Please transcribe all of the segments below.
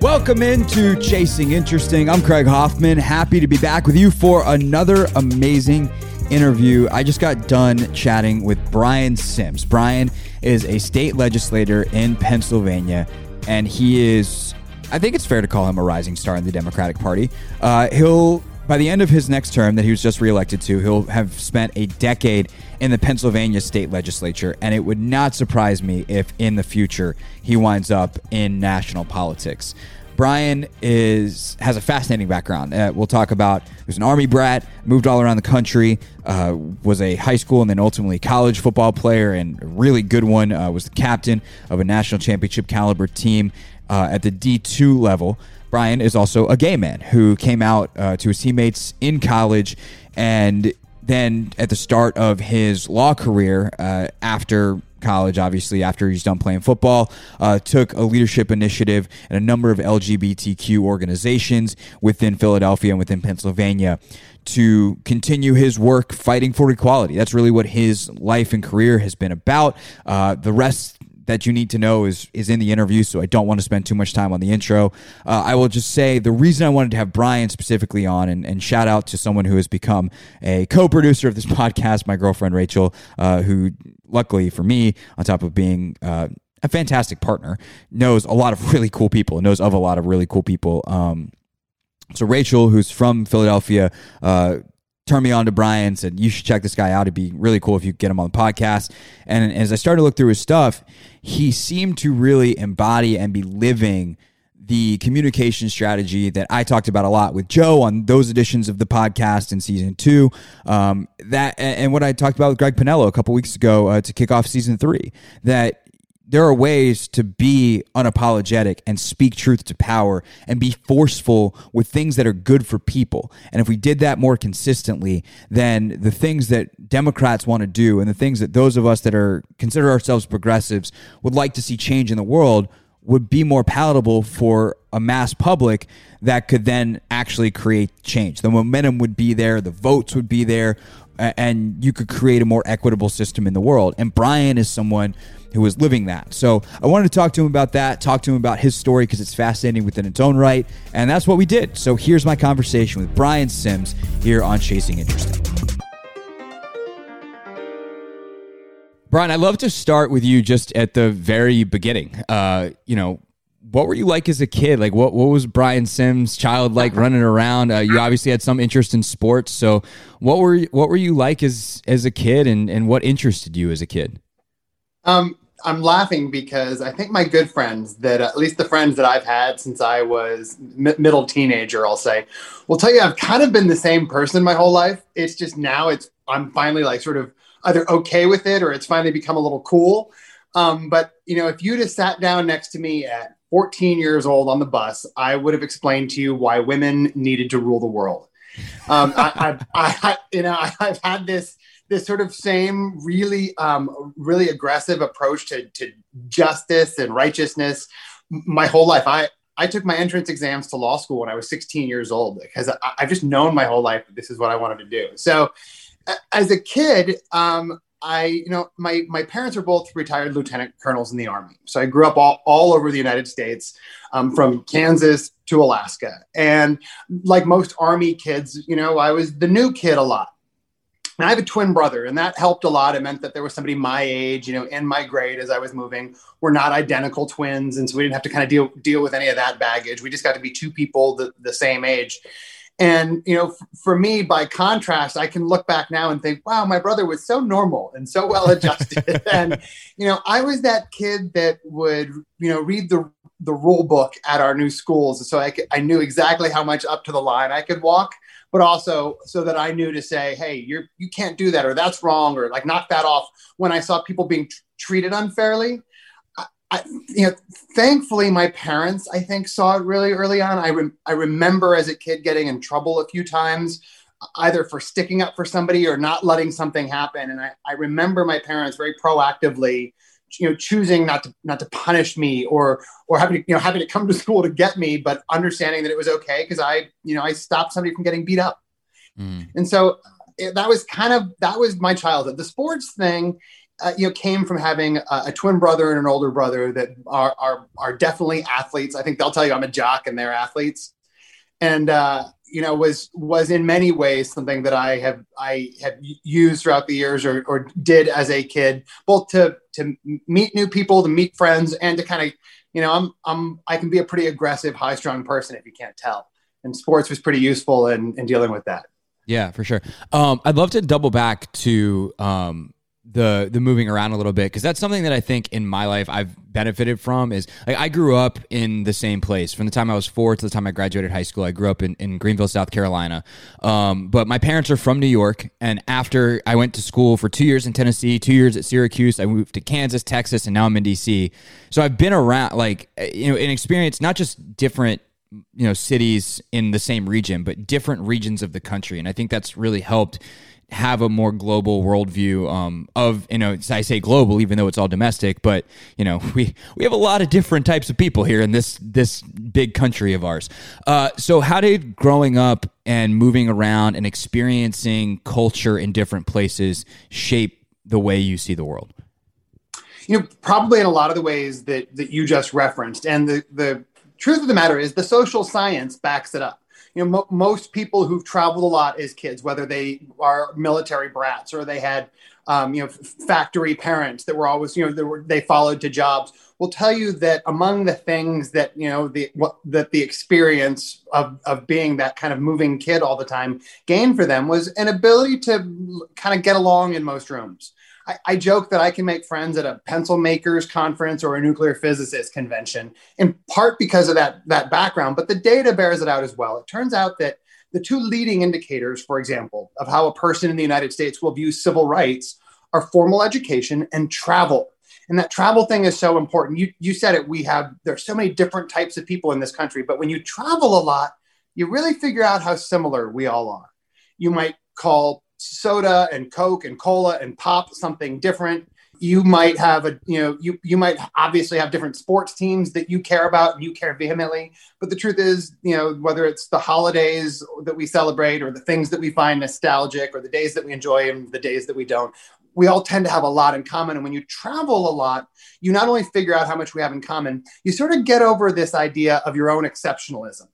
Welcome into Chasing Interesting. I'm Craig Hoffman. Happy to be back with you for another amazing interview. I just got done chatting with Brian Sims. Brian is a state legislator in Pennsylvania, and he is, I think it's fair to call him a rising star in the Democratic Party. Uh, he'll, by the end of his next term that he was just reelected to, he'll have spent a decade in the Pennsylvania state legislature, and it would not surprise me if in the future he winds up in national politics. Brian is has a fascinating background. Uh, we'll talk about. He was an army brat, moved all around the country, uh, was a high school and then ultimately college football player, and a really good one. Uh, was the captain of a national championship caliber team uh, at the D two level. Brian is also a gay man who came out uh, to his teammates in college and then at the start of his law career, uh, after college, obviously, after he's done playing football, uh, took a leadership initiative in a number of LGBTQ organizations within Philadelphia and within Pennsylvania to continue his work fighting for equality. That's really what his life and career has been about. Uh, the rest that you need to know is is in the interview, so I don't want to spend too much time on the intro. Uh, I will just say the reason I wanted to have Brian specifically on, and, and shout out to someone who has become a co-producer of this podcast, my girlfriend Rachel, uh, who luckily for me, on top of being uh, a fantastic partner, knows a lot of really cool people, knows of a lot of really cool people. Um, so Rachel, who's from Philadelphia, uh, turned me on to Brian, said, You should check this guy out. It'd be really cool if you get him on the podcast. And as I started to look through his stuff, he seemed to really embody and be living the communication strategy that I talked about a lot with Joe on those editions of the podcast in season two. Um, that and what I talked about with Greg Pinello a couple weeks ago uh, to kick off season three. That there are ways to be unapologetic and speak truth to power and be forceful with things that are good for people. And if we did that more consistently, then the things that Democrats want to do and the things that those of us that are consider ourselves progressives would like to see change in the world would be more palatable for a mass public that could then actually create change. The momentum would be there, the votes would be there, and you could create a more equitable system in the world. And Brian is someone who was living that. So I wanted to talk to him about that, talk to him about his story because it's fascinating within its own right. And that's what we did. So here's my conversation with Brian Sims here on Chasing Interesting. Brian, I'd love to start with you just at the very beginning. Uh, you know, what were you like as a kid? Like, what what was Brian Sims' child like running around? Uh, you obviously had some interest in sports, so what were what were you like as as a kid, and and what interested you as a kid? Um, I'm laughing because I think my good friends that at least the friends that I've had since I was m- middle teenager, I'll say, will tell you I've kind of been the same person my whole life. It's just now it's I'm finally like sort of either okay with it or it's finally become a little cool. Um, but you know, if you just sat down next to me at 14 years old on the bus, I would have explained to you why women needed to rule the world. Um, I, I, I, you know, I, have had this this sort of same really um, really aggressive approach to, to justice and righteousness my whole life. I I took my entrance exams to law school when I was 16 years old because I, have just known my whole life that this is what I wanted to do. So as a kid, um, I, you know, my my parents are both retired lieutenant colonels in the army. So I grew up all, all over the United States, um, from Kansas to Alaska. And like most army kids, you know, I was the new kid a lot. And I have a twin brother, and that helped a lot. It meant that there was somebody my age, you know, in my grade as I was moving. We're not identical twins, and so we didn't have to kind of deal deal with any of that baggage. We just got to be two people the, the same age. And you know, f- for me, by contrast, I can look back now and think, "Wow, my brother was so normal and so well adjusted." and you know, I was that kid that would, you know, read the the rule book at our new schools, so I could, I knew exactly how much up to the line I could walk, but also so that I knew to say, "Hey, you're you can't do that," or "That's wrong," or like knock that off. When I saw people being t- treated unfairly, I, you know, thankfully, my parents, I think, saw it really early on. I, re- I remember as a kid getting in trouble a few times, either for sticking up for somebody or not letting something happen. And I, I remember my parents very proactively, you know, choosing not to not to punish me or or having to, you know having to come to school to get me, but understanding that it was okay because I, you know, I stopped somebody from getting beat up. Mm. And so it, that was kind of that was my childhood. The sports thing uh, you know came from having a, a, twin brother and an older brother that are, are are definitely athletes. I think they'll tell you I'm a jock and they're athletes, and uh, you know was was in many ways something that I have I have used throughout the years or, or did as a kid, both to to meet new people, to meet friends, and to kind of you know I'm I'm I can be a pretty aggressive, high strung person if you can't tell, and sports was pretty useful in in dealing with that. Yeah, for sure. Um, I'd love to double back to um, the the moving around a little bit because that's something that I think in my life I've benefited from is like I grew up in the same place from the time I was four to the time I graduated high school. I grew up in, in Greenville, South Carolina. Um, but my parents are from New York. And after I went to school for two years in Tennessee, two years at Syracuse, I moved to Kansas, Texas, and now I'm in DC. So I've been around like, you know, an experience, not just different you know cities in the same region but different regions of the country and i think that's really helped have a more global worldview um, of you know I say global even though it's all domestic, but you know we we have a lot of different types of people here in this this big country of ours. Uh, so how did growing up and moving around and experiencing culture in different places shape the way you see the world? You know, probably in a lot of the ways that that you just referenced, and the the truth of the matter is the social science backs it up you know, mo- most people who've traveled a lot as kids, whether they are military brats or they had, um, you know, factory parents that were always, you know, they, were, they followed to jobs, will tell you that among the things that, you know, the what that the experience of of being that kind of moving kid all the time gained for them was an ability to kind of get along in most rooms. I, I, joke that I can make friends at a pencil makers conference or a nuclear physicist convention, in part because of that, that background, but the data bears it out as well. It turns out that the two leading indicators, for example, of how a person in the United States will view civil rights are formal education and travel. And that travel thing is so important. You, you said it, we have, there's so many different types of people in this country, but when you travel a lot, you really figure out how similar we all are. You might call soda and coke and cola and pop something different. You might have a you know you you might obviously have different sports teams that you care about and you care vehemently. But the truth is you know whether it's the holidays that we celebrate or the things that we find nostalgic or the days that we enjoy and the days that we don't we all tend to have a lot in common. And when you travel a lot you not only figure out how much we have in common you sort of get over this idea of your own exceptionalism.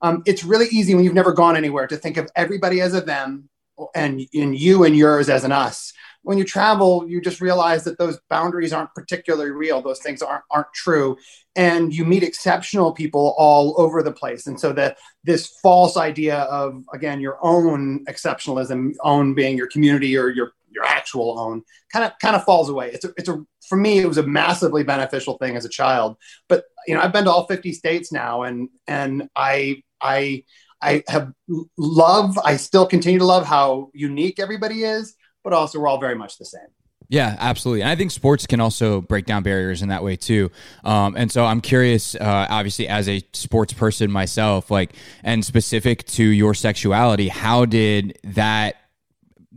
Um, it's really easy when you've never gone anywhere to think of everybody as a them and in you and yours as an us. When you travel you just realize that those boundaries aren't particularly real. Those things aren't aren't true. And you meet exceptional people all over the place. And so that this false idea of again your own exceptionalism own being your community or your your actual own kind of kind of falls away. It's a, it's a for me it was a massively beneficial thing as a child. But you know i've been to all 50 states now and and i i I have love, I still continue to love how unique everybody is, but also we're all very much the same. Yeah, absolutely. And I think sports can also break down barriers in that way too. Um, and so I'm curious, uh, obviously, as a sports person myself, like, and specific to your sexuality, how did that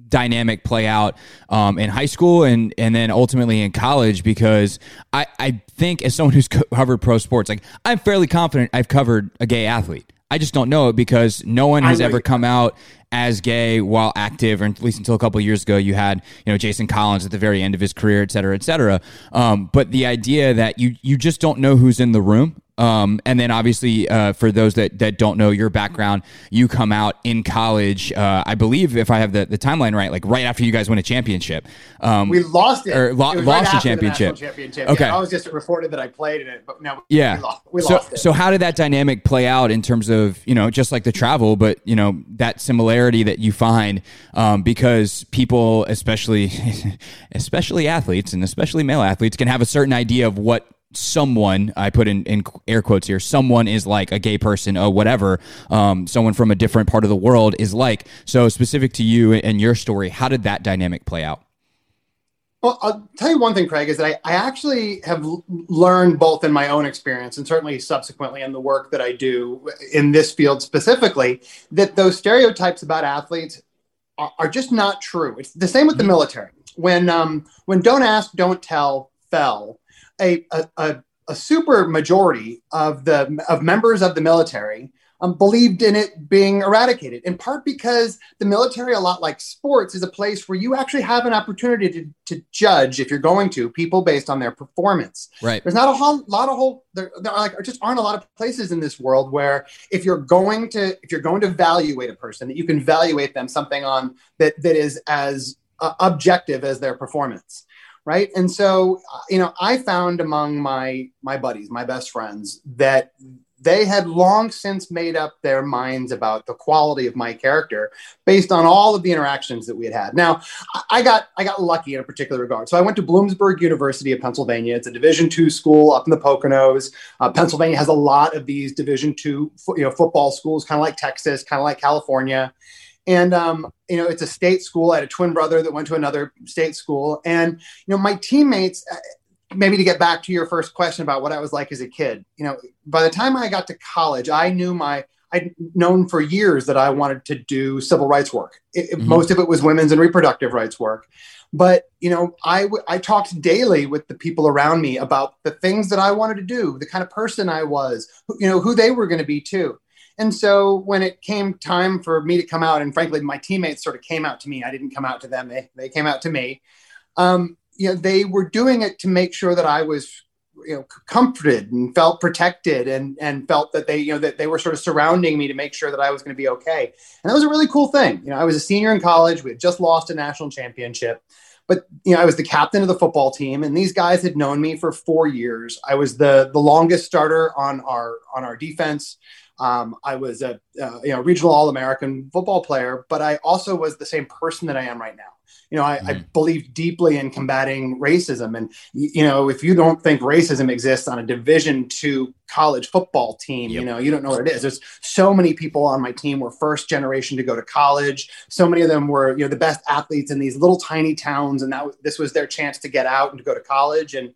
dynamic play out um, in high school and and then ultimately in college because I, I think as someone who's covered pro sports like I'm fairly confident I've covered a gay athlete I just don't know it because no one has ever come out as gay while active, or at least until a couple years ago. You had, you know, Jason Collins at the very end of his career, et cetera, et cetera. Um, but the idea that you you just don't know who's in the room um, and then obviously, uh, for those that, that don't know your background, you come out in college. Uh, I believe, if I have the, the timeline right, like right after you guys win a championship. Um, we lost it. Or lo- it lost right a championship. championship. Okay. Yeah, I was just reported that I played in it, but no. Yeah. We lost, we so, lost it. So how did that dynamic play out in terms of you know just like the travel, but you know that similarity that you find um, because people, especially especially athletes and especially male athletes, can have a certain idea of what someone i put in, in air quotes here someone is like a gay person or whatever um, someone from a different part of the world is like. So specific to you and your story how did that dynamic play out? Well i'll tell you one thing craig is that i, I actually have learned both in my own experience and certainly subsequently in the work that i do in this field specifically that those stereotypes about athletes are, are just not true. It's the same with the mm-hmm. military. When um, when don't ask don't tell fell a, a, a, super majority of the of members of the military um, believed in it being eradicated, in part because the military, a lot like sports, is a place where you actually have an opportunity to, to judge, if you're going to, people based on their performance. Right. There's not a whole lot of whole there, there are like just aren't a lot of places in this world where if you're going to if you're going to evaluate a person that you can evaluate them something on that that is as uh, objective as their performance right and so uh, you know i found among my my buddies my best friends that they had long since made up their minds about the quality of my character based on all of the interactions that we had had. Now, I got I got lucky in a particular regard. So I went to Bloomsburg University of Pennsylvania. It's a Division two school up in the Poconos. Uh, Pennsylvania has a lot of these Division two you know football schools, kind of like Texas, kind of like California. And um, you know, it's a state school. I had a twin brother that went to another state school, and you know, my teammates maybe to get back to your first question about what I was like as a kid, you know, by the time I got to college, I knew my I'd known for years that I wanted to do civil rights work. It, mm-hmm. Most of it was women's and reproductive rights work. But, you know, I, I talked daily with the people around me about the things that I wanted to do, the kind of person I was, you know, who they were going to be too. And so when it came time for me to come out, and frankly, my teammates sort of came out to me, I didn't come out to them, they, they came out to me. Um, you know, they were doing it to make sure that I was, you know, comforted and felt protected and and felt that they, you know, that they were sort of surrounding me to make sure that I was going to be okay. And that was a really cool thing. You know, I was a senior in college. We had just lost a national championship. But you know, I was the captain of the football team, and these guys had known me for four years. I was the the longest starter on our on our defense. Um, I was a uh, you know regional All American football player, but I also was the same person that I am right now. You know, I, mm-hmm. I, believe deeply in combating racism, and you know, if you don't think racism exists on a Division two college football team, yep. you know, you don't know what it is. There's so many people on my team were first generation to go to college. So many of them were you know the best athletes in these little tiny towns, and that this was their chance to get out and to go to college and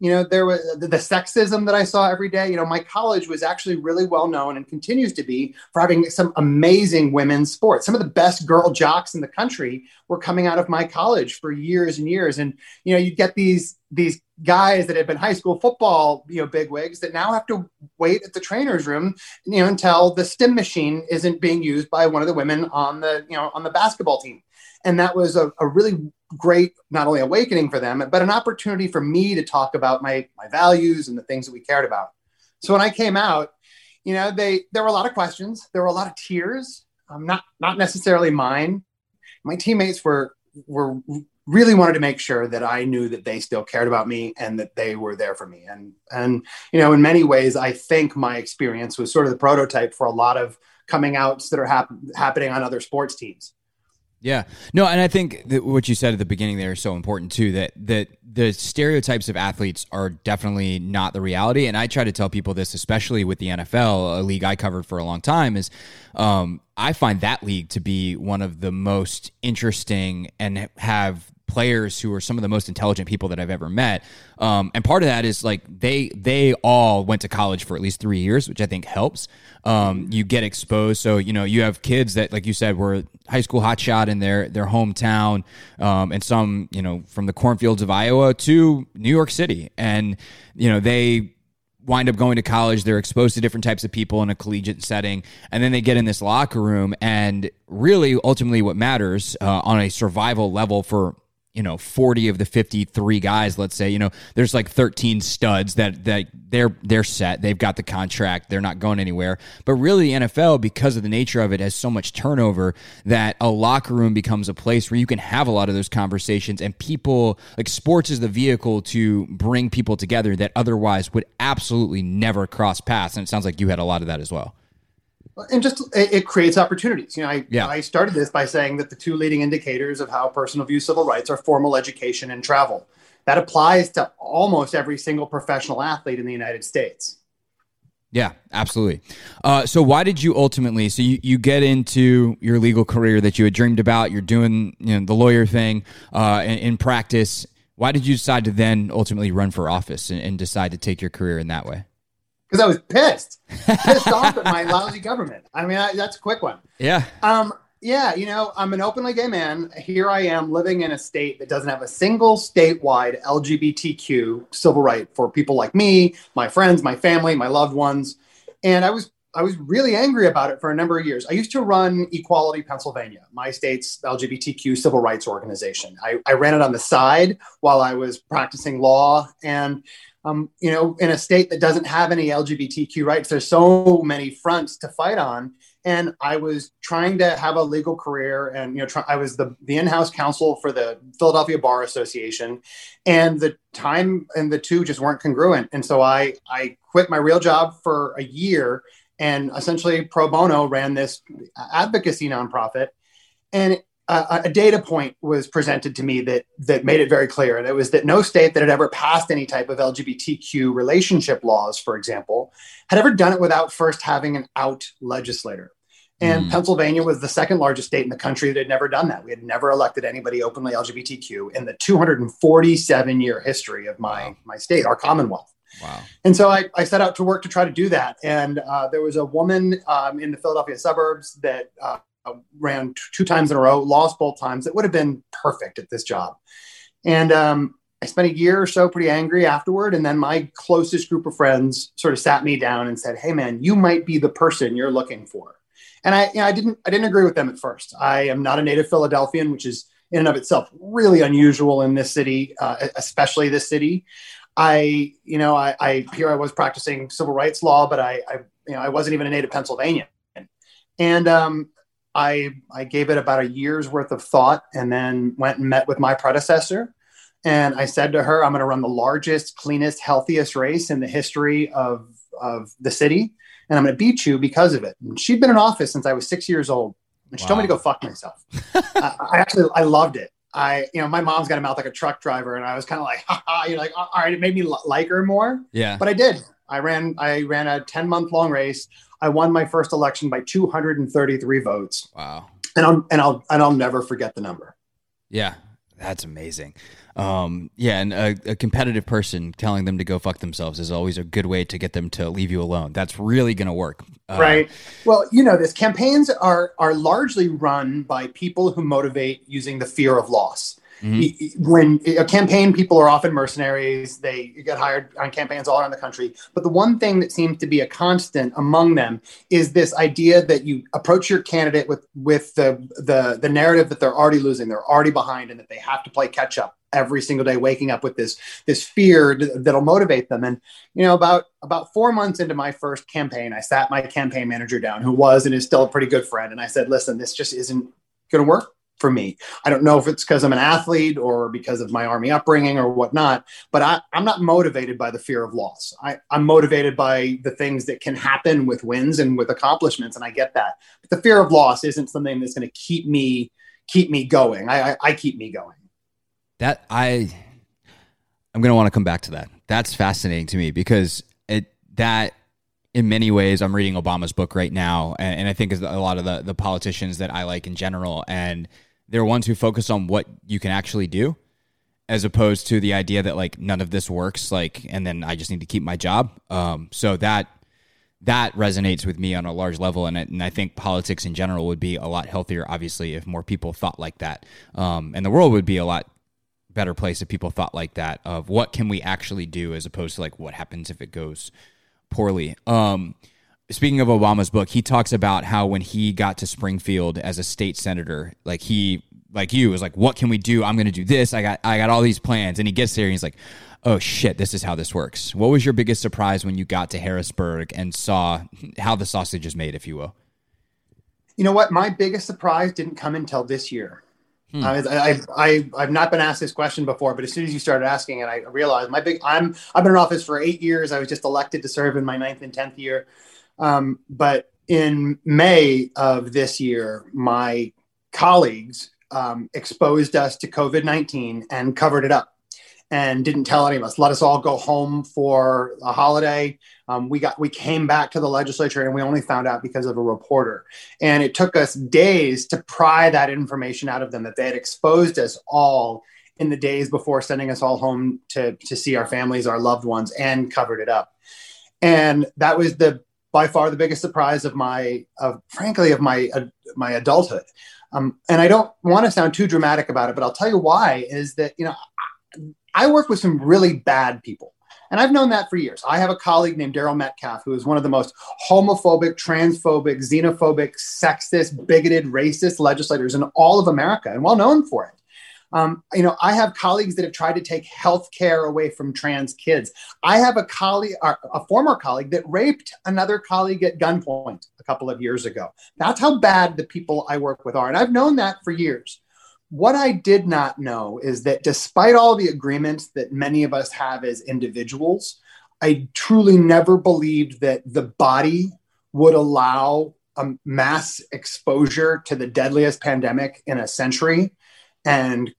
you know there was the, sexism that i saw every day you know my college was actually really well known and continues to be for having some amazing women's sports. Some of the best girl jocks in the country were coming out of my college for years and years. And you know you'd get these these guys that had been high school football you know bigwigs that now have to wait at the trainer's room you know until the stim machine isn't being used by one of the women on the you know on the basketball team and that was a, a really great not only awakening for them but an opportunity for me to talk about my my values and the things that we cared about. So when i came out you know they there were a lot of questions. There were a lot of tears. Um, not not necessarily mine. My teammates were were really wanted to make sure that i knew that they still cared about me and that they were there for me. And and you know in many ways i think my experience was sort of the prototype for a lot of coming outs that are hap- happening on other sports teams yeah. No, and I think what you said at the beginning there is so important too that that the stereotypes of athletes are definitely not the reality and I try to tell people this especially with the NFL, a league I covered for a long time is um, I find that league to be one of the most interesting and have players who are some of the most intelligent people that I've ever met. Um, and part of that is like they they all went to college for at least three years, which I think helps. Um, you get exposed, so you know you have kids that, like you said, were high school hotshot in their their hometown, um, and some you know from the cornfields of Iowa to New York City, and you know they wind up going to college they're exposed to different types of people in a collegiate setting and then they get in this locker room and really ultimately what matters uh, on a survival level for you know 40 of the 53 guys let's say you know there's like 13 studs that that they're they're set. They've got the contract. They're not going anywhere. But really the NFL because of the nature of it has so much turnover that a locker room becomes a place where you can have a lot of those conversations and people like sports is the vehicle to bring people together that otherwise would absolutely never cross paths. And it sounds like you had a lot of that as well and just it, it, creates opportunities. You know, I, yeah. I started this by saying that the two leading indicators of how a person will view civil rights are formal education and travel. That applies to almost every single professional athlete in the United States. Yeah, absolutely. Uh, so, why did you ultimately? So, you, you get into your legal career that you had dreamed about. You're doing you know the lawyer thing uh, in, in, practice. Why did you decide to then ultimately run for office and, and decide to take your career in that way? Because I was pissed, pissed off at my lousy government. I mean, I, that's a quick one. Yeah. Um. Yeah. You know, I'm an openly gay man. Here I am living in a state that doesn't have a single statewide LGBTQ civil right for people like me, my friends, my family, my loved ones, and I was I was really angry about it for a number of years. I used to run Equality Pennsylvania, my state's LGBTQ civil rights organization. I, I ran it on the side while I was practicing law. And, um, you know, in a state that doesn't have any LGBTQ rights, there's so many fronts to fight on. And I was trying to have a legal career, and you know, try, I was the, the in-house counsel for the Philadelphia Bar Association, and the time and the two just weren't congruent. And so I I quit my real job for a year and essentially pro bono ran this advocacy nonprofit and a, a, data point was presented to me that that made it very clear and it was that no state that had ever passed any type of lgbtq relationship laws for example had ever done it without first having an out legislator and mm. Pennsylvania was the second largest state in the country that had never done that. We had never elected anybody openly LGBTQ in the 247 year history of my, wow. my state, our Commonwealth. Wow. And so I, I, set out to work to try to do that. And uh, there was a woman um, in the Philadelphia suburbs that uh, ran t- two times in a row, lost both times. That would have been perfect at this job. And um, I spent a year or so pretty angry afterward. And then my closest group of friends sort of sat me down and said, Hey, man, you might be the person you're looking for. And I, you know, I didn't, I didn't agree with them at first. I am not a native Philadelphian, which is in and of itself really unusual in this city, uh, especially this city. I, you know, I, I here I was practicing civil rights law, but I, I you know, I wasn't even a native Pennsylvanian, and um, I, I gave it about a year's worth of thought, and then went and met with my predecessor, and I said to her, "I'm going to run the largest, cleanest, healthiest race in the history of of the city, and I'm going to beat you because of it." And she'd been in office since I was six years old, and she wow. told me to go fuck myself. I, I actually I loved it. I, you know, my mom's got a mouth like a truck driver, and I was kind of like, you're like, all right, it made me like her more. Yeah. But I did. I ran, I ran a 10 month long race. I won my first election by 233 votes. Wow. And I'll, and I'll, and I'll never forget the number. Yeah. That's amazing. Um, yeah, and a, a, competitive person telling them to go fuck themselves is always a good way to get them to leave you alone. That's really going to work. Uh, right. Well, you know, this campaigns are are largely run by people who motivate using the fear of loss. Mm-hmm. When a campaign, people are often mercenaries. They get hired on campaigns all around the country. But the one thing that seems to be a constant among them is this idea that you approach your candidate with with the the the narrative that they're already losing, they're already behind, and that they have to play catch up every single day, waking up with this this fear that'll motivate them. And you know, about about four months into my first campaign, I sat my campaign manager down, who was and is still a pretty good friend, and I said, "Listen, this just isn't going to work for me. I don't know if it's because I'm an athlete or because of my army upbringing or whatnot, but I, am not motivated by the fear of loss. I, I'm motivated by the things that can happen with wins and with accomplishments, and I get that. But the fear of loss isn't something that's going to keep me keep me going. I, I, I keep me going. That I I'm going to want to come back to that. That's fascinating to me because it that in many ways, I'm reading Obama's book right now, and, and I think is a lot of the the politicians that I like in general, and they're ones who focus on what you can actually do as opposed to the idea that like none of this works like and then i just need to keep my job. Um, so that that resonates with me on a large level and, and i think politics in general would be a lot healthier obviously if more people thought like that. Um, and the world would be a lot better place if people thought like that of what can we actually do as opposed to like what happens if it goes poorly. Um, speaking of Obama's book, he talks about how when he got to Springfield as a state senator, like he like you was like, what can we do? I'm going to do this. I got I got all these plans, and he gets there and he's like, oh shit, this is how this works. What was your biggest surprise when you got to Harrisburg and saw how the sausage is made, if you will? You know what? My biggest surprise didn't come until this year. Hmm. I, I, I, have not been asked this question before, but as soon as you started asking it, I realized my big, I'm, I've been in office for eight years. I was just elected to serve in my ninth and 10th year. Um, but in May of this year, my colleagues um, exposed us to COVID 19 and covered it up and didn't tell any of us. Let us all go home for a holiday. Um, we got we came back to the legislature and we only found out because of a reporter. And it took us days to pry that information out of them that they had exposed us all in the days before sending us all home to to see our families, our loved ones, and covered it up. And that was the by far the biggest surprise of my, of frankly, of my uh, my adulthood. Um, and I don't want to sound too dramatic about it, but I'll tell you why. Is that you know I, work with some really bad people. And I've known that for years. I have a colleague named Daryl Metcalfe, who is one of the most homophobic, transphobic, xenophobic, sexist, bigoted, racist legislators in all of America and well known for it. Um, you know, I have colleagues that have tried to take health care away from trans kids. I have a colleague, a former colleague that raped another colleague at gunpoint a couple of years ago. That's how bad the people I work with are. And I've known that for years. What I did not know is that despite all the agreements that many of us have as individuals, I truly never believed that the body would allow a mass exposure to the deadliest pandemic in a century and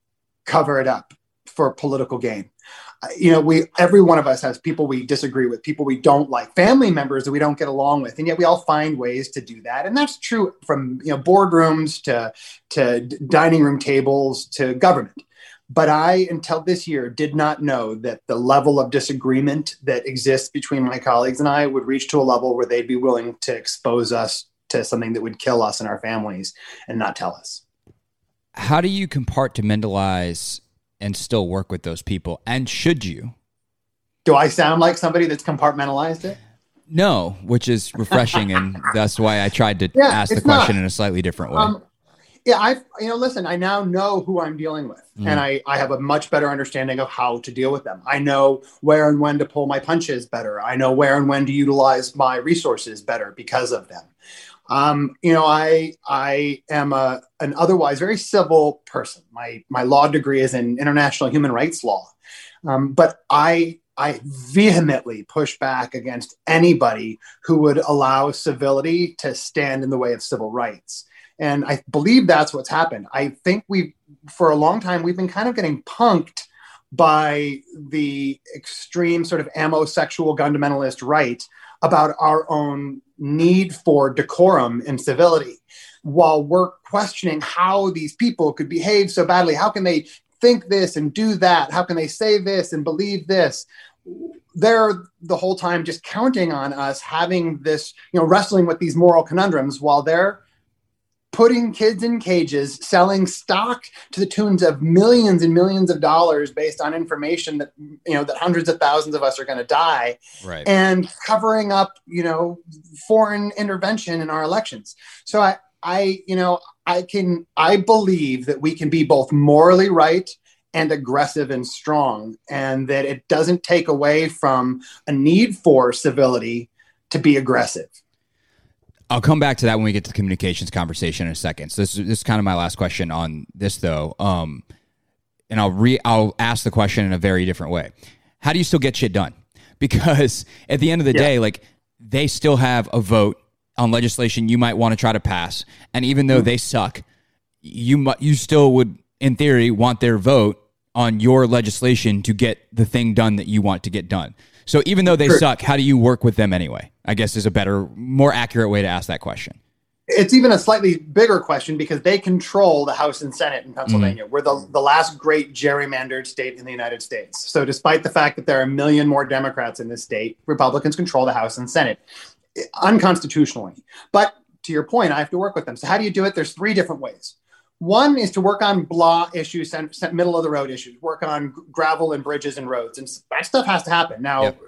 cover it up for political gain. Uh, you know, we every one of us has people we disagree with, people we don't like, family members that we don't get along with, and yet we all find ways to do that. And that's true from you know boardrooms to to dining room tables to government. But I, until this year, did not know that the level of disagreement that exists between my colleagues and I would reach to a level where they'd be willing to expose us to something that would kill us and our families and not tell us how do you compartmentalize and still work with those people? And should you? Do I sound like somebody that's compartmentalized it? No, which is refreshing, and that's why I tried to yeah, ask the question not. in a slightly different way. Um, yeah, I you know, listen, I now know who I'm dealing with, mm. and I I have a much better understanding of how to deal with them. I know where and when to pull my punches better. I know where and when to utilize my resources better because of them. Um, you know, I I am a an otherwise very civil person. My my law degree is in international human rights law, um, but I I vehemently push back against anybody who would allow civility to stand in the way of civil rights. And I believe that's what's happened. I think we, for a long time, we've been kind of getting punked by the extreme sort of amosexual fundamentalist right about our own need for decorum and civility while we're questioning how these people could behave so badly. How can they think this and do that? How can they say this and believe this? They're the whole time just counting on us having this, you know, wrestling with these moral conundrums while they're putting kids in cages, selling stock to the tunes of millions and millions of dollars based on information that you know that hundreds of thousands of us are going to die, right. and covering up you know foreign intervention in our elections. So I, I you know I can I believe that we can be both morally right and aggressive and strong, and that it doesn't take away from a need for civility to be aggressive. I'll come back to that when we get to the communications conversation in a second. So this is, this is kind of my last question on this though. Um, and I'll re I'll ask the question in a very different way. How do you still get shit done? Because at the end of the yeah. day, like they still have a vote on legislation you might want to try to pass, and even though mm-hmm. they suck, you you still would, in theory, want their vote on your legislation to get the thing done that you want to get done. So even though they sure. suck, how do you work with them anyway? I guess is a better, more accurate way to ask that question. It's even a slightly bigger question because they control the House and Senate in Pennsylvania. Mm. We're the, the last great gerrymandered state in the United States. So, despite the fact that there are a million more Democrats in this state, Republicans control the House and Senate unconstitutionally. But to your point, I have to work with them. So, how do you do it? There's three different ways. One is to work on blah issues, middle of the road issues, work on gravel and bridges and roads, and that stuff has to happen. Now, yep.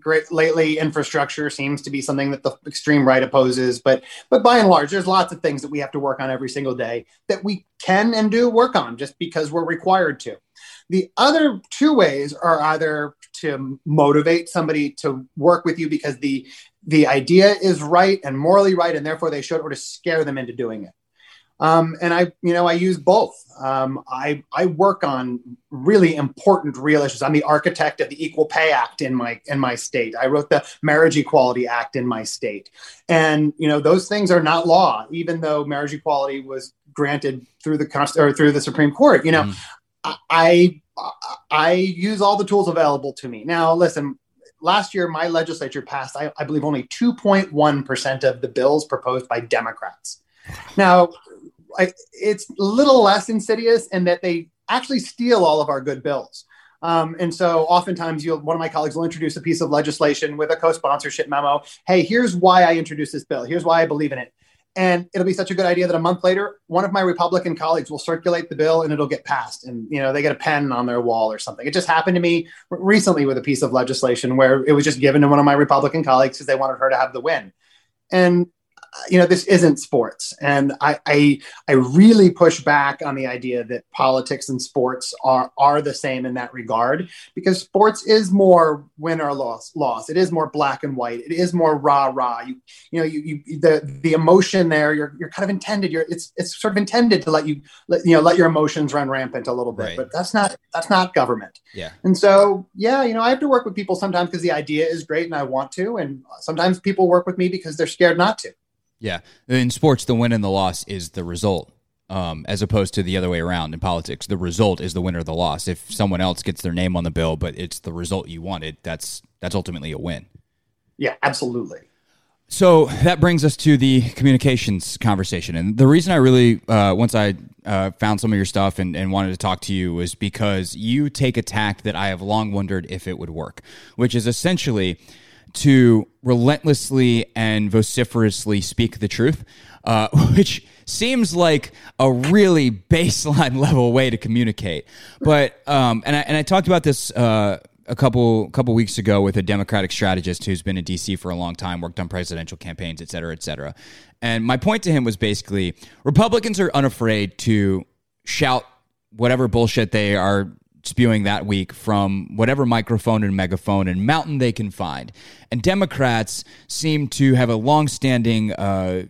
great lately infrastructure seems to be something that the extreme right opposes but but by and large there's lots of things that we have to work on every single day that we can and do work on just because we're required to. The other two ways are either to motivate somebody to work with you because the the idea is right and morally right and therefore they should or to scare them into doing it um, and I, you know, I use both. Um, I, I work on really important real issues. I'm the architect of the Equal Pay Act in my in my state. I wrote the Marriage Equality Act in my state, and you know those things are not law, even though marriage equality was granted through the or through the Supreme Court. You know, mm. I I use all the tools available to me. Now, listen, last year my legislature passed, I, I believe, only 2.1% of the bills proposed by Democrats. Now, I, it's a little less insidious in that they actually steal all of our good bills. Um, and so oftentimes you'll, one of my colleagues will introduce a piece of legislation with a co-sponsorship memo. Hey, here's why I introduced this bill. Here's why I believe in it. and it'll be such a good idea that a month later one of my republican colleagues will circulate the bill and it'll get passed and you know they get a pen on their wall or something it just happened to me recently with a piece of legislation where it was just given to one of my republican colleagues because they wanted her to have the win and you know this isn't sports. And I, I i really push back on the idea that politics and sports are are the same in that regard because sports is more win or loss loss. It is more black and white. It is more rah rah you you know you, you the the emotion there you're you're kind of intended you're it's it's sort of intended to let you let you know let your emotions run rampant a little bit right. but that's not that's not government. Yeah. And so yeah you know i have to work with people sometimes because the idea is great and i want to and sometimes people work with me because they're scared not to yeah. In sports, the win and the loss is the result, um, as opposed to the other way around in politics. The result is the win or the loss. If someone else gets their name on the bill, but it's the result you wanted, that's that's ultimately a win. Yeah, absolutely. So that brings us to the communications conversation. And the reason I really, uh, once I uh, found some of your stuff and, and, wanted to talk to you, was because you take a tack that I have long wondered if it would work, which is essentially to relentlessly and vociferously speak the truth, uh, which seems like a really baseline level way to communicate. But um, and I and I talked about this. Uh, a couple couple weeks ago with a Democratic strategist who's been in DC for a long time, worked on presidential campaigns, et cetera, et cetera. And my point to him was basically Republicans are unafraid to shout whatever bullshit they are spewing that week from whatever microphone and megaphone and mountain they can find. And Democrats seem to have a longstanding, uh,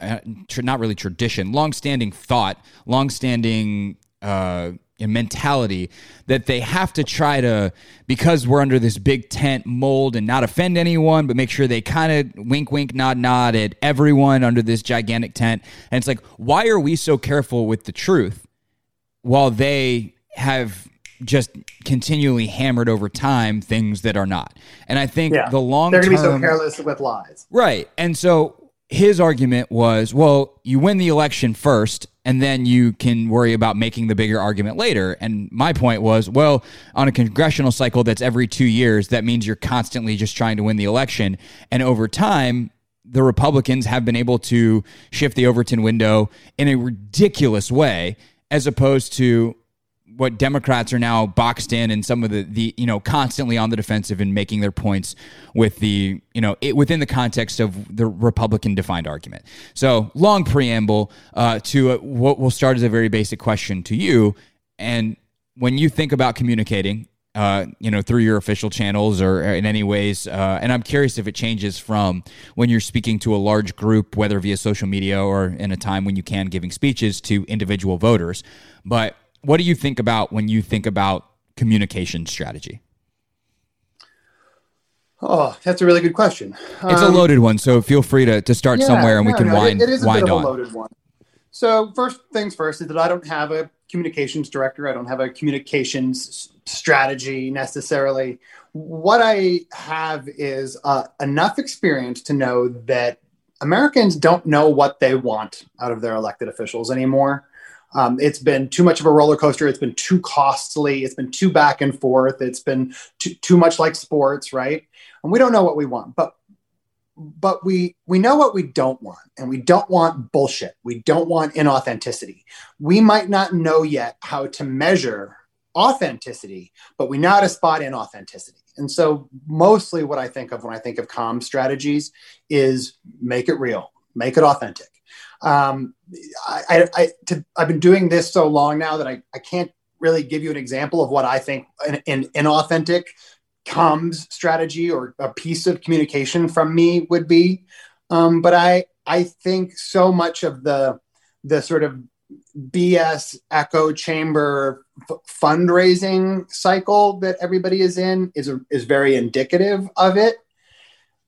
uh, not really tradition, longstanding thought, longstanding uh, mentality that they have to try to, because we're under this big tent mold and not offend anyone, but make sure they kind of wink, wink, nod, nod at everyone under this gigantic tent. And it's like, why are we so careful with the truth while they have just continually hammered over time things that are not. And I think yeah. the long term. they're going to be so careless with lies, right? And so his argument was, well, you win the election first, and then you can worry about making the bigger argument later. And my point was, well, on a congressional cycle that's every two years, that means you're constantly just trying to win the election, and over time. The Republicans have been able to shift the Overton window in a ridiculous way, as opposed to what Democrats are now boxed in and some of the the you know constantly on the defensive and making their points with the you know it, within the context of the Republican defined argument. So long preamble uh, to a, what will start as a very basic question to you, and when you think about communicating. Uh, you know, through your official channels or in any ways. Uh, and I'm curious if it changes from when you're speaking to a large group, whether via social media or in a time when you can giving speeches to individual voters. But what do you think about when you think about communication strategy? Oh, that's a really good question. It's um, a loaded one, so feel free to, to start yeah, somewhere and we can no, wind, it, it is a wind bit of on. A loaded one. So first things first is that I don't have a communications director. I don't have a communications strategy necessarily. What I have is uh, enough experience to know that Americans don't know what they want out of their elected officials anymore. Um, it's been too much of a roller coaster. It's been too costly. It's been too back and forth. It's been too, too much like sports, right? And we don't know what we want, but but we we know what we don't want, and we don't want bullshit. We don't want inauthenticity. We might not know yet how to measure authenticity, but we know how to spot inauthenticity. And so, mostly what I think of when I think of com strategies is make it real, make it authentic um, I, I, to, I've been doing this so long now that I, I can't really give you an example of what I think an, inauthentic comms strategy or a piece of communication from me would be. Um, but I, I think so much of the, the sort of BS echo chamber f- fundraising cycle that everybody is in is, a, is very indicative of it.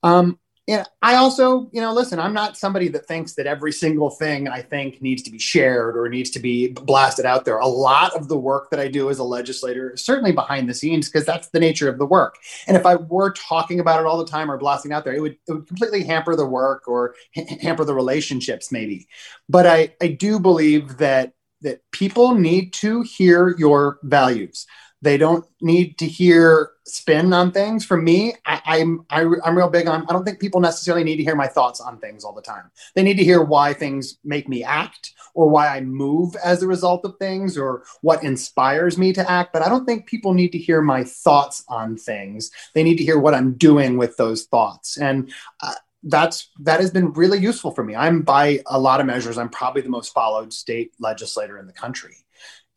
Um, and I also, you know, listen, I'm not somebody that thinks that every single thing I think needs to be shared or needs to be blasted out there. A lot of the work that I do as a legislator, is certainly behind the scenes, because that's the nature of the work. And if I were talking about it all the time or blasting out there, it would, it would completely hamper the work or ha- hamper the relationships, maybe. But I, I do believe that that people need to hear your values They don't need to hear spin on things. For me, I, I'm I, am i am real big on. I don't think people necessarily need to hear my thoughts on things all the time. They need to hear why things make me act, or why I move as a result of things, or what inspires me to act. But I don't think people need to hear my thoughts on things. They need to hear what I'm doing with those thoughts. And uh, that's that has been really useful for me. I'm by a lot of measures, I'm probably the most followed state legislator in the country.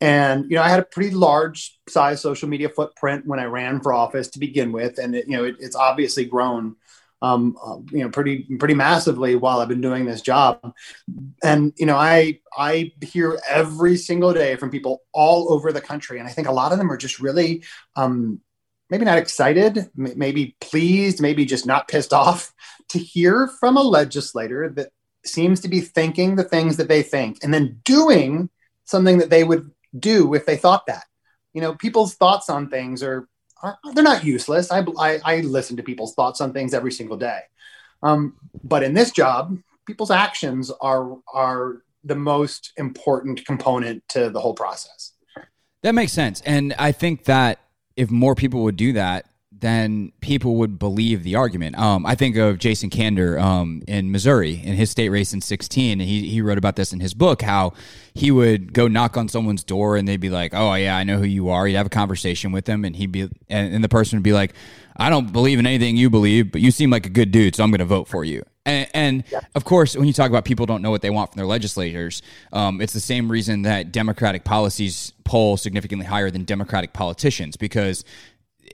And you know, I had a pretty large size social media footprint when I ran for office to begin with, and it, you know, it, it's obviously grown, um, uh, you know, pretty pretty massively while I've been doing this job. And you know, I I hear every single day from people all over the country, and I think a lot of them are just really um, maybe not excited, maybe pleased, maybe just not pissed off to hear from a legislator that seems to be thinking the things that they think and then doing something that they would do if they thought that. You know, people's thoughts on things are, are they're not useless. I, I, I, listen to people's thoughts on things every single day. Um, but in this job, people's actions are are the most important component to the whole process. That makes sense, and I think that if more people would do that, then people would believe the argument. Um, I think of Jason Kander um, in Missouri in his state race in 16. And he, he wrote about this in his book how he would go knock on someone's door and they'd be like, Oh, yeah, I know who you are. He'd have a conversation with them and he'd be, and, and the person would be like, I don't believe in anything you believe, but you seem like a good dude, so I'm going to vote for you. And, and yeah. of course, when you talk about people don't know what they want from their legislators, um, it's the same reason that Democratic policies poll significantly higher than Democratic politicians because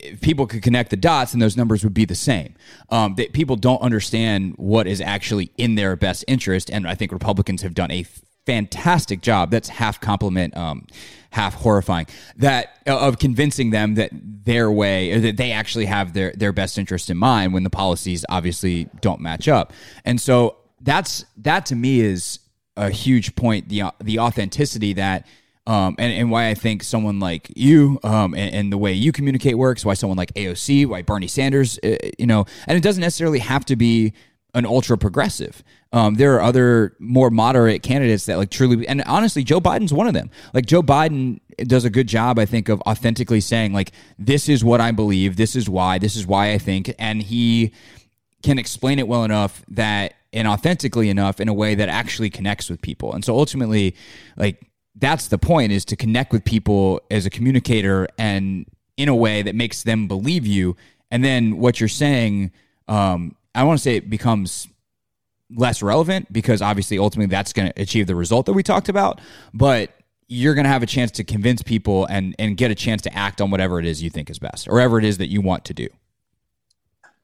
if people could connect the dots and those numbers would be the same. Um, that people don't understand what is actually in their best interest, and I think Republicans have done a fantastic job. That's half compliment, um, half horrifying. That uh, of convincing them that their way, that they actually have their their best interest in mind when the policies obviously don't match up. And so that's that to me is a huge point. The the authenticity that um, and, and why I think someone like you um, and, and, the way you communicate works, why someone like AOC, why Bernie Sanders, uh, you know, and it doesn't necessarily have to be an ultra progressive. Um, there are other more moderate candidates that like truly, and honestly, Joe Biden's one of them. Like Joe Biden does a good job, I think, of authentically saying like, "This is what I believe. This is why. This is why I think," and he can explain it well enough that and authentically enough in a way that actually connects with people. And so ultimately, like that's the point is to connect with people as a communicator and in a way that makes them believe you. And then what you're saying um, i want to say it becomes less relevant because obviously ultimately that's going to achieve the result that we talked about but you're going to have a chance to convince people and and get a chance to act on whatever it is you think is best or whatever it is that you want to do.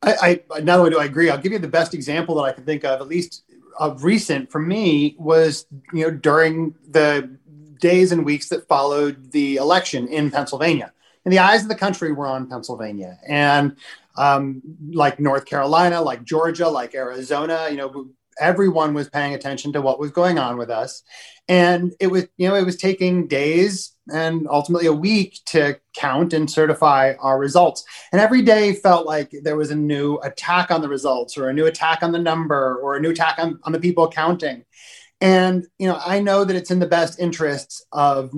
I, I not only do i agree i'll give you the best example that i can think of at least of recent for me was you know during the days and weeks that followed the election in Pennsylvania. And the eyes of the country were on Pennsylvania. And um, like North Carolina, like Georgia, like Arizona, you know, everyone was paying attention to what was going on with us. And it was, you know, it was taking days and ultimately a week to count and certify our results. And every day felt like there was a new attack on the results or a new attack on the number or a new attack on, on the people counting. And you know, I know that it's in the best interests of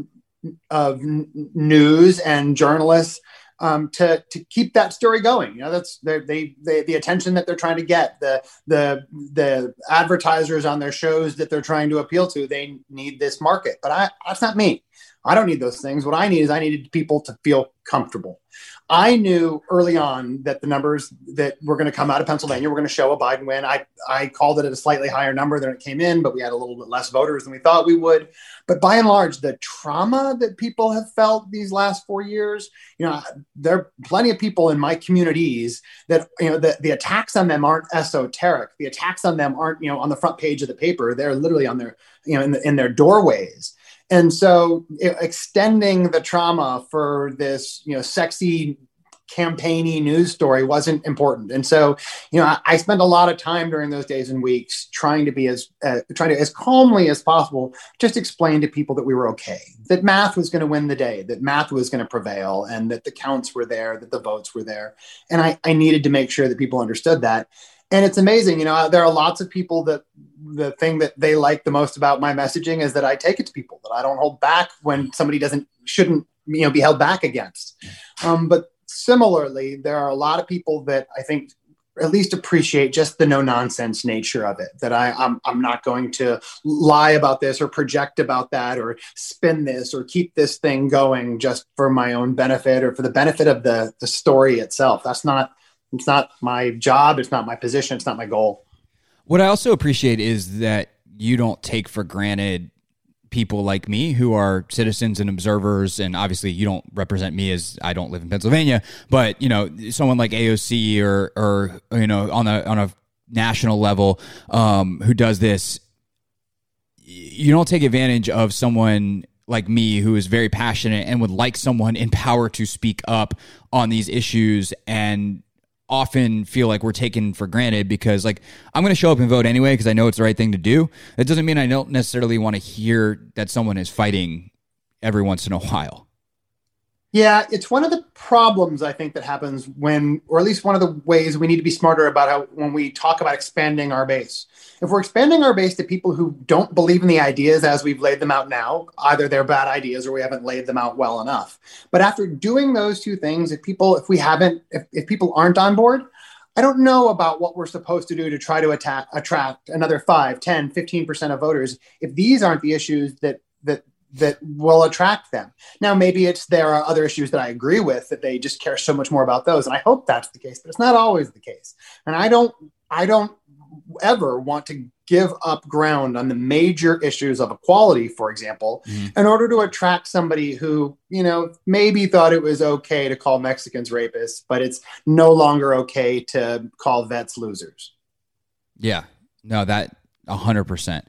of news and journalists um, to to keep that story going. You know, that's they, they they the attention that they're trying to get, the the the advertisers on their shows that they're trying to appeal to. They need this market, but I that's not me. I don't need those things. What I need is I needed people to feel comfortable. I knew early on that the numbers that were going to come out of Pennsylvania were going to show a Biden win. I, I called it at a slightly higher number than it came in, but we had a little bit less voters than we thought we would. But by and large, the trauma that people have felt these last four years, you know, there are plenty of people in my communities that, you know, the, the attacks on them aren't esoteric. The attacks on them aren't, you know, on the front page of the paper. They're literally on their, you know, in, the, in their doorways. And so extending the trauma for this, you know, sexy campaigny news story wasn't important. And so, you know, I, I, spent a lot of time during those days and weeks trying to be as uh, trying to as calmly as possible just explain to people that we were okay, that math was going to win the day, that math was going to prevail, and that the counts were there, that the votes were there. And I, I needed to make sure that people understood that. And it's amazing, you know, there are lots of people that the thing that they like the most about my messaging is that I take it to people, that I don't hold back when somebody doesn't shouldn't you know be held back against. Um, but similarly, there are a lot of people that I think at least appreciate just the no nonsense nature of it that I, I'm, I'm not going to lie about this or project about that or spin this or keep this thing going just for my own benefit or for the benefit of the, the story itself. That's not, it's not my job. It's not my position. It's not my goal. What I also appreciate is that you don't take for granted people like me who are citizens and observers. And obviously you don't represent me as I don't live in Pennsylvania but you know someone like AOC or or you know on a on a national level um, who does this you don't take advantage of someone like me who is very passionate and would like someone in power to speak up on these issues and often feel like we're taken for granted because like I'm going to show up and vote anyway because I know it's the right thing to do. That doesn't mean I don't necessarily want to hear that someone is fighting every once in a while. Yeah, it's one of the problems I think that happens when, or at least one of the ways we need to be smarter about how when we talk about expanding our base. If we're expanding our base to people who don't believe in the ideas as we've laid them out now, either they're bad ideas or we haven't laid them out well enough. But after doing those two things, if people, if we haven't, if, if people aren't on board, I don't know about what we're supposed to do to try to attack, attract another 5, 10, 15% of voters if these aren't the issues that that that will attract them. Now, maybe it's there are other issues that I agree with that they just care so much more about those, and I hope that's the case, but it's not always the case. And I don't, I don't ever want to give up ground on the major issues of equality, for example, mm-hmm. in order to attract somebody who, you know, maybe thought it was okay to call Mexicans rapists, but it's no longer okay to call vets losers. Yeah, no, that a hundred percent.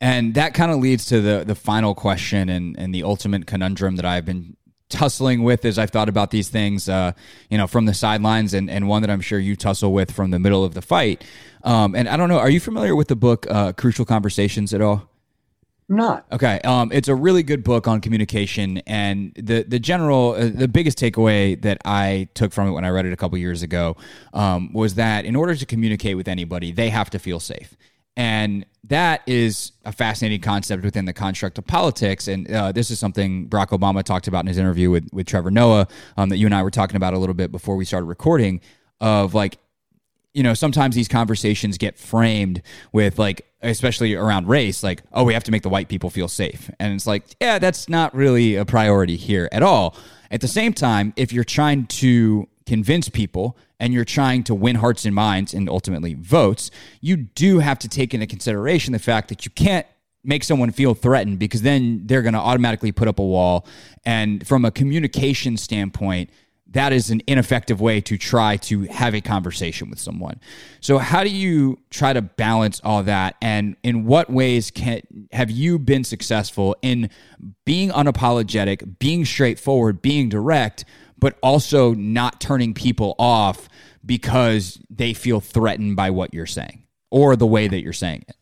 And that kind of leads to the the final question and, and the ultimate conundrum that I've been tussling with as I've thought about these things, uh, you know, from the sidelines, and, and one that I'm sure you tussle with from the middle of the fight. Um, and I don't know, are you familiar with the book uh, Crucial Conversations at all? not. Okay. Um, it's a really good book on communication, and the the general, uh, the biggest takeaway that I took from it when I read it a couple years ago um, was that in order to communicate with anybody, they have to feel safe. And that is a fascinating concept within the construct of politics. And uh, this is something Barack Obama talked about in his interview with, with Trevor Noah um, that you and I were talking about a little bit before we started recording of like, you know, sometimes these conversations get framed with like, especially around race, like, oh, we have to make the white people feel safe. And it's like, yeah, that's not really a priority here at all. At the same time, if you're trying to convince people and you're trying to win hearts and minds and ultimately votes, you do have to take into consideration the fact that you can't make someone feel threatened because then they're going to automatically put up a wall. And from a communication standpoint, that is an ineffective way to try to have a conversation with someone. So how do you try to balance all that and in what ways can have you been successful in being unapologetic, being straightforward, being direct but also not turning people off because they feel threatened by what you're saying or the way that you're saying it?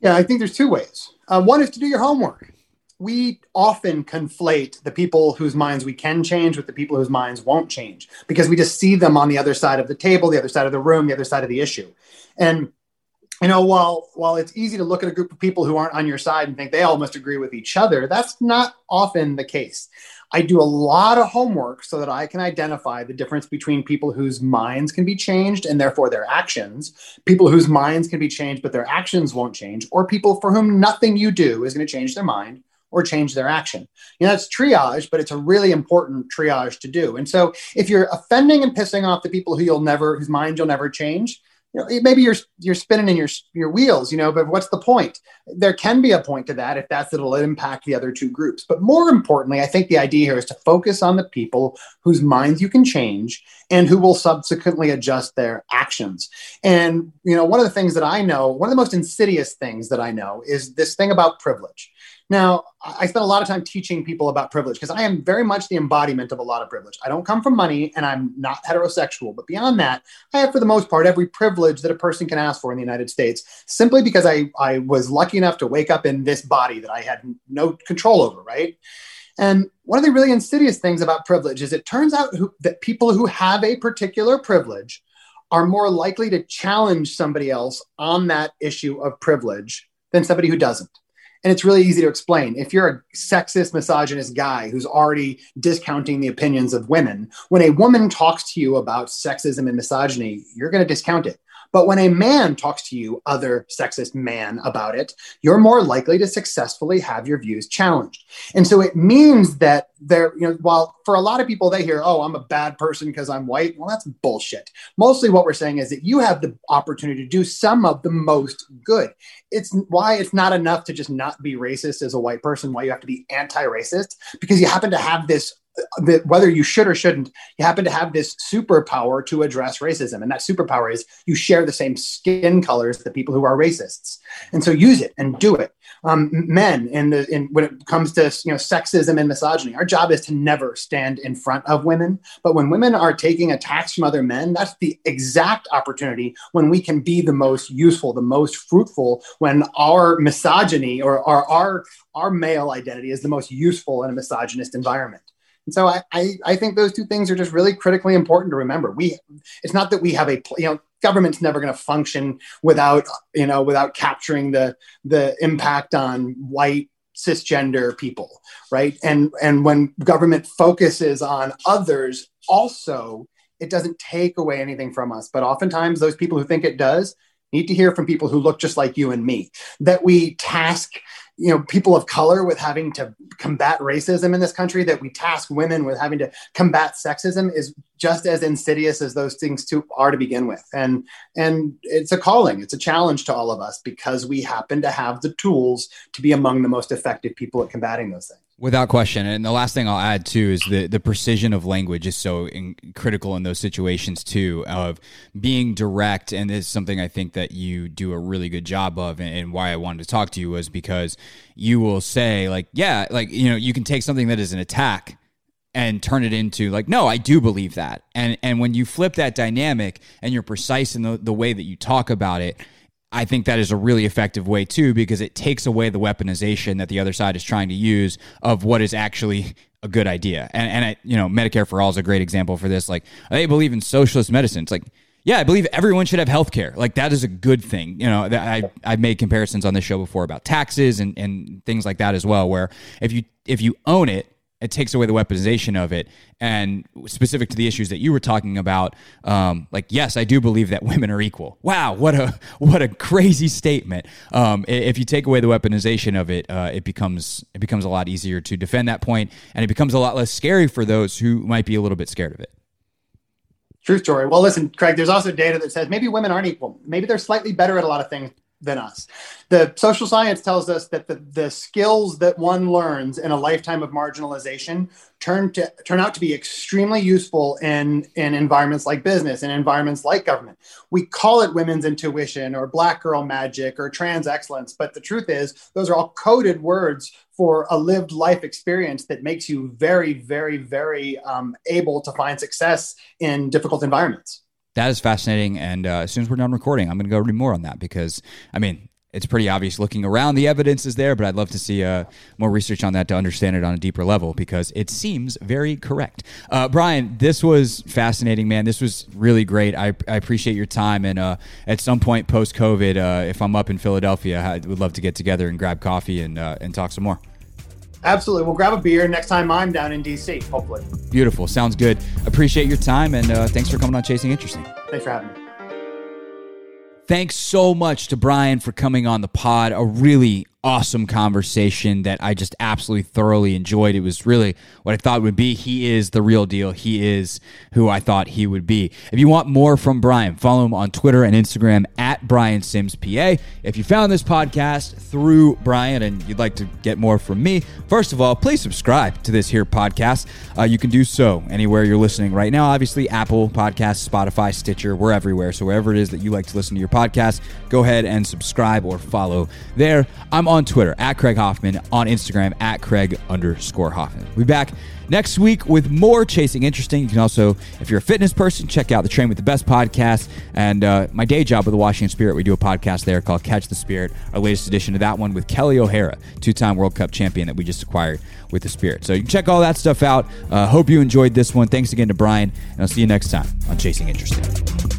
Yeah, I think there's two ways. Uh, one is to do your homework. We often conflate the people whose minds we can change with the people whose minds won't change because we just see them on the other side of the table, the other side of the room, the other side of the issue. And you know, while while it's easy to look at a group of people who aren't on your side and think they all must agree with each other, that's not often the case. I do a lot of homework so that I can identify the difference between people whose minds can be changed and therefore their actions, people whose minds can be changed but their actions won't change, or people for whom nothing you do is going to change their mind or change their action. You know, it's triage, but it's a really important triage to do. And so if you're offending and pissing off the people who you'll never, whose mind you'll never change, you know, maybe you're you're spinning in your your wheels, you know, but what's the point? There can be a point to that if that's it'll impact the other two groups. But more importantly, I think the idea here is to focus on the people whose minds you can change and who will subsequently adjust their actions. And you know, one of the things that I know, one of the most insidious things that I know is this thing about privilege. Now, I spend a lot of time teaching people about privilege because I am very much the embodiment of a lot of privilege. I don't come from money and I'm not heterosexual, but beyond that, I have, for the most part, every privilege that a person can ask for in the United States simply because I, I was lucky enough to wake up in this body that I had no control over, right? And one of the really insidious things about privilege is it turns out who, that people who have a particular privilege are more likely to challenge somebody else on that issue of privilege than somebody who doesn't. And it's really easy to explain. If you're a sexist, misogynist guy who's already discounting the opinions of women, when a woman talks to you about sexism and misogyny, you're going to discount it. But when a man talks to you, other sexist man, about it, you're more likely to successfully have your views challenged. And so it means that there, you know, while for a lot of people they hear, oh, I'm a bad person because I'm white, well, that's bullshit. Mostly what we're saying is that you have the opportunity to do some of the most good. It's why it's not enough to just not be racist as a white person, why you have to be anti racist, because you happen to have this that whether you should or shouldn't, you happen to have this superpower to address racism. And that superpower is you share the same skin colors that people who are racists. And so use it and do it. Um, men, in the, in, when it comes to you know sexism and misogyny, our job is to never stand in front of women. But when women are taking attacks from other men, that's the exact opportunity when we can be the most useful, the most fruitful, when our misogyny or our, our, our male identity is the most useful in a misogynist environment. And so I, I, I, think those two things are just really critically important to remember. We, it's not that we have a, you know, government's never going to function without, you know, without capturing the, the impact on white cisgender people, right? And, and when government focuses on others also, it doesn't take away anything from us. But oftentimes those people who think it does need to hear from people who look just like you and me, that we task you know people of color with having to combat racism in this country that we task women with having to combat sexism is just as insidious as those things too are to begin with and and it's a calling it's a challenge to all of us because we happen to have the tools to be among the most effective people at combating those things Without question. And the last thing I'll add too is the, the precision of language is so in, critical in those situations too, of being direct. And this is something I think that you do a really good job of. And, and why I wanted to talk to you was because you will say, like, yeah, like, you know, you can take something that is an attack and turn it into like no i do believe that and and when you flip that dynamic and you're precise in the, the way that you talk about it I think that is a really effective way too because it takes away the weaponization that the other side is trying to use of what is actually a good idea. And and I, you know, Medicare for all is a great example for this. Like they believe in socialist medicine. It's like yeah, I believe everyone should have health care. Like that is a good thing. You know, I I've made comparisons on this show before about taxes and, and things like that as well, where if you if you own it, it takes away the weaponization of it. And specific to the issues that you were talking about, um, like yes, I do believe that women are equal. Wow, what a what a crazy statement. Um, if you take away the weaponization of it, uh, it becomes it becomes a lot easier to defend that point, and it becomes a lot less scary for those who might be a little bit scared of it. True story. Well, listen, Craig. There's also data that says maybe women aren't equal. Maybe they're slightly better at a lot of things than us. The social science tells us that the, the skills that one learns in a lifetime of marginalization turn to turn out to be extremely useful in, in environments like business and environments like government. We call it women's intuition or black girl magic or trans excellence, but the truth is those are all coded words for a lived life experience that makes you very, very, very um, able to find success in difficult environments that is fascinating. And uh, as soon as we're done recording, I'm going to go read more on that because, I mean, it's pretty obvious looking around the evidence is there, but I'd love to see uh, more research on that to understand it on a deeper level because it seems very correct. Uh, Brian, this was fascinating, man. This was really great. I, I appreciate your time. And uh, at some point post COVID, uh, if I'm up in Philadelphia, I would love to get together and grab coffee and, uh, and talk some more. Absolutely. We'll grab a beer next time I'm down in DC, hopefully. Beautiful. Sounds good. Appreciate your time and uh, thanks for coming on Chasing Interesting. Thanks for having me. Thanks so much to Brian for coming on the pod. A really awesome conversation that I just absolutely thoroughly enjoyed. It was really what I thought would be. He is the real deal. He is who I thought he would be. If you want more from Brian, follow him on Twitter and Instagram at Brian Sims PA. If you found this podcast through Brian and you'd like to get more from me, first of all, please subscribe to this here podcast. Uh, you can do so anywhere you're listening right now. Obviously, Apple Podcasts, Spotify, Stitcher, we're everywhere. So wherever it is that you like to listen to your podcast, go ahead and subscribe or follow there. I'm on on Twitter at Craig Hoffman, on Instagram at Craig underscore Hoffman. We'll be back next week with more Chasing Interesting. You can also, if you're a fitness person, check out the Train with the Best podcast and uh, my day job with the Washington Spirit. We do a podcast there called Catch the Spirit, our latest edition of that one with Kelly O'Hara, two time World Cup champion that we just acquired with the Spirit. So you can check all that stuff out. Uh, hope you enjoyed this one. Thanks again to Brian, and I'll see you next time on Chasing Interesting.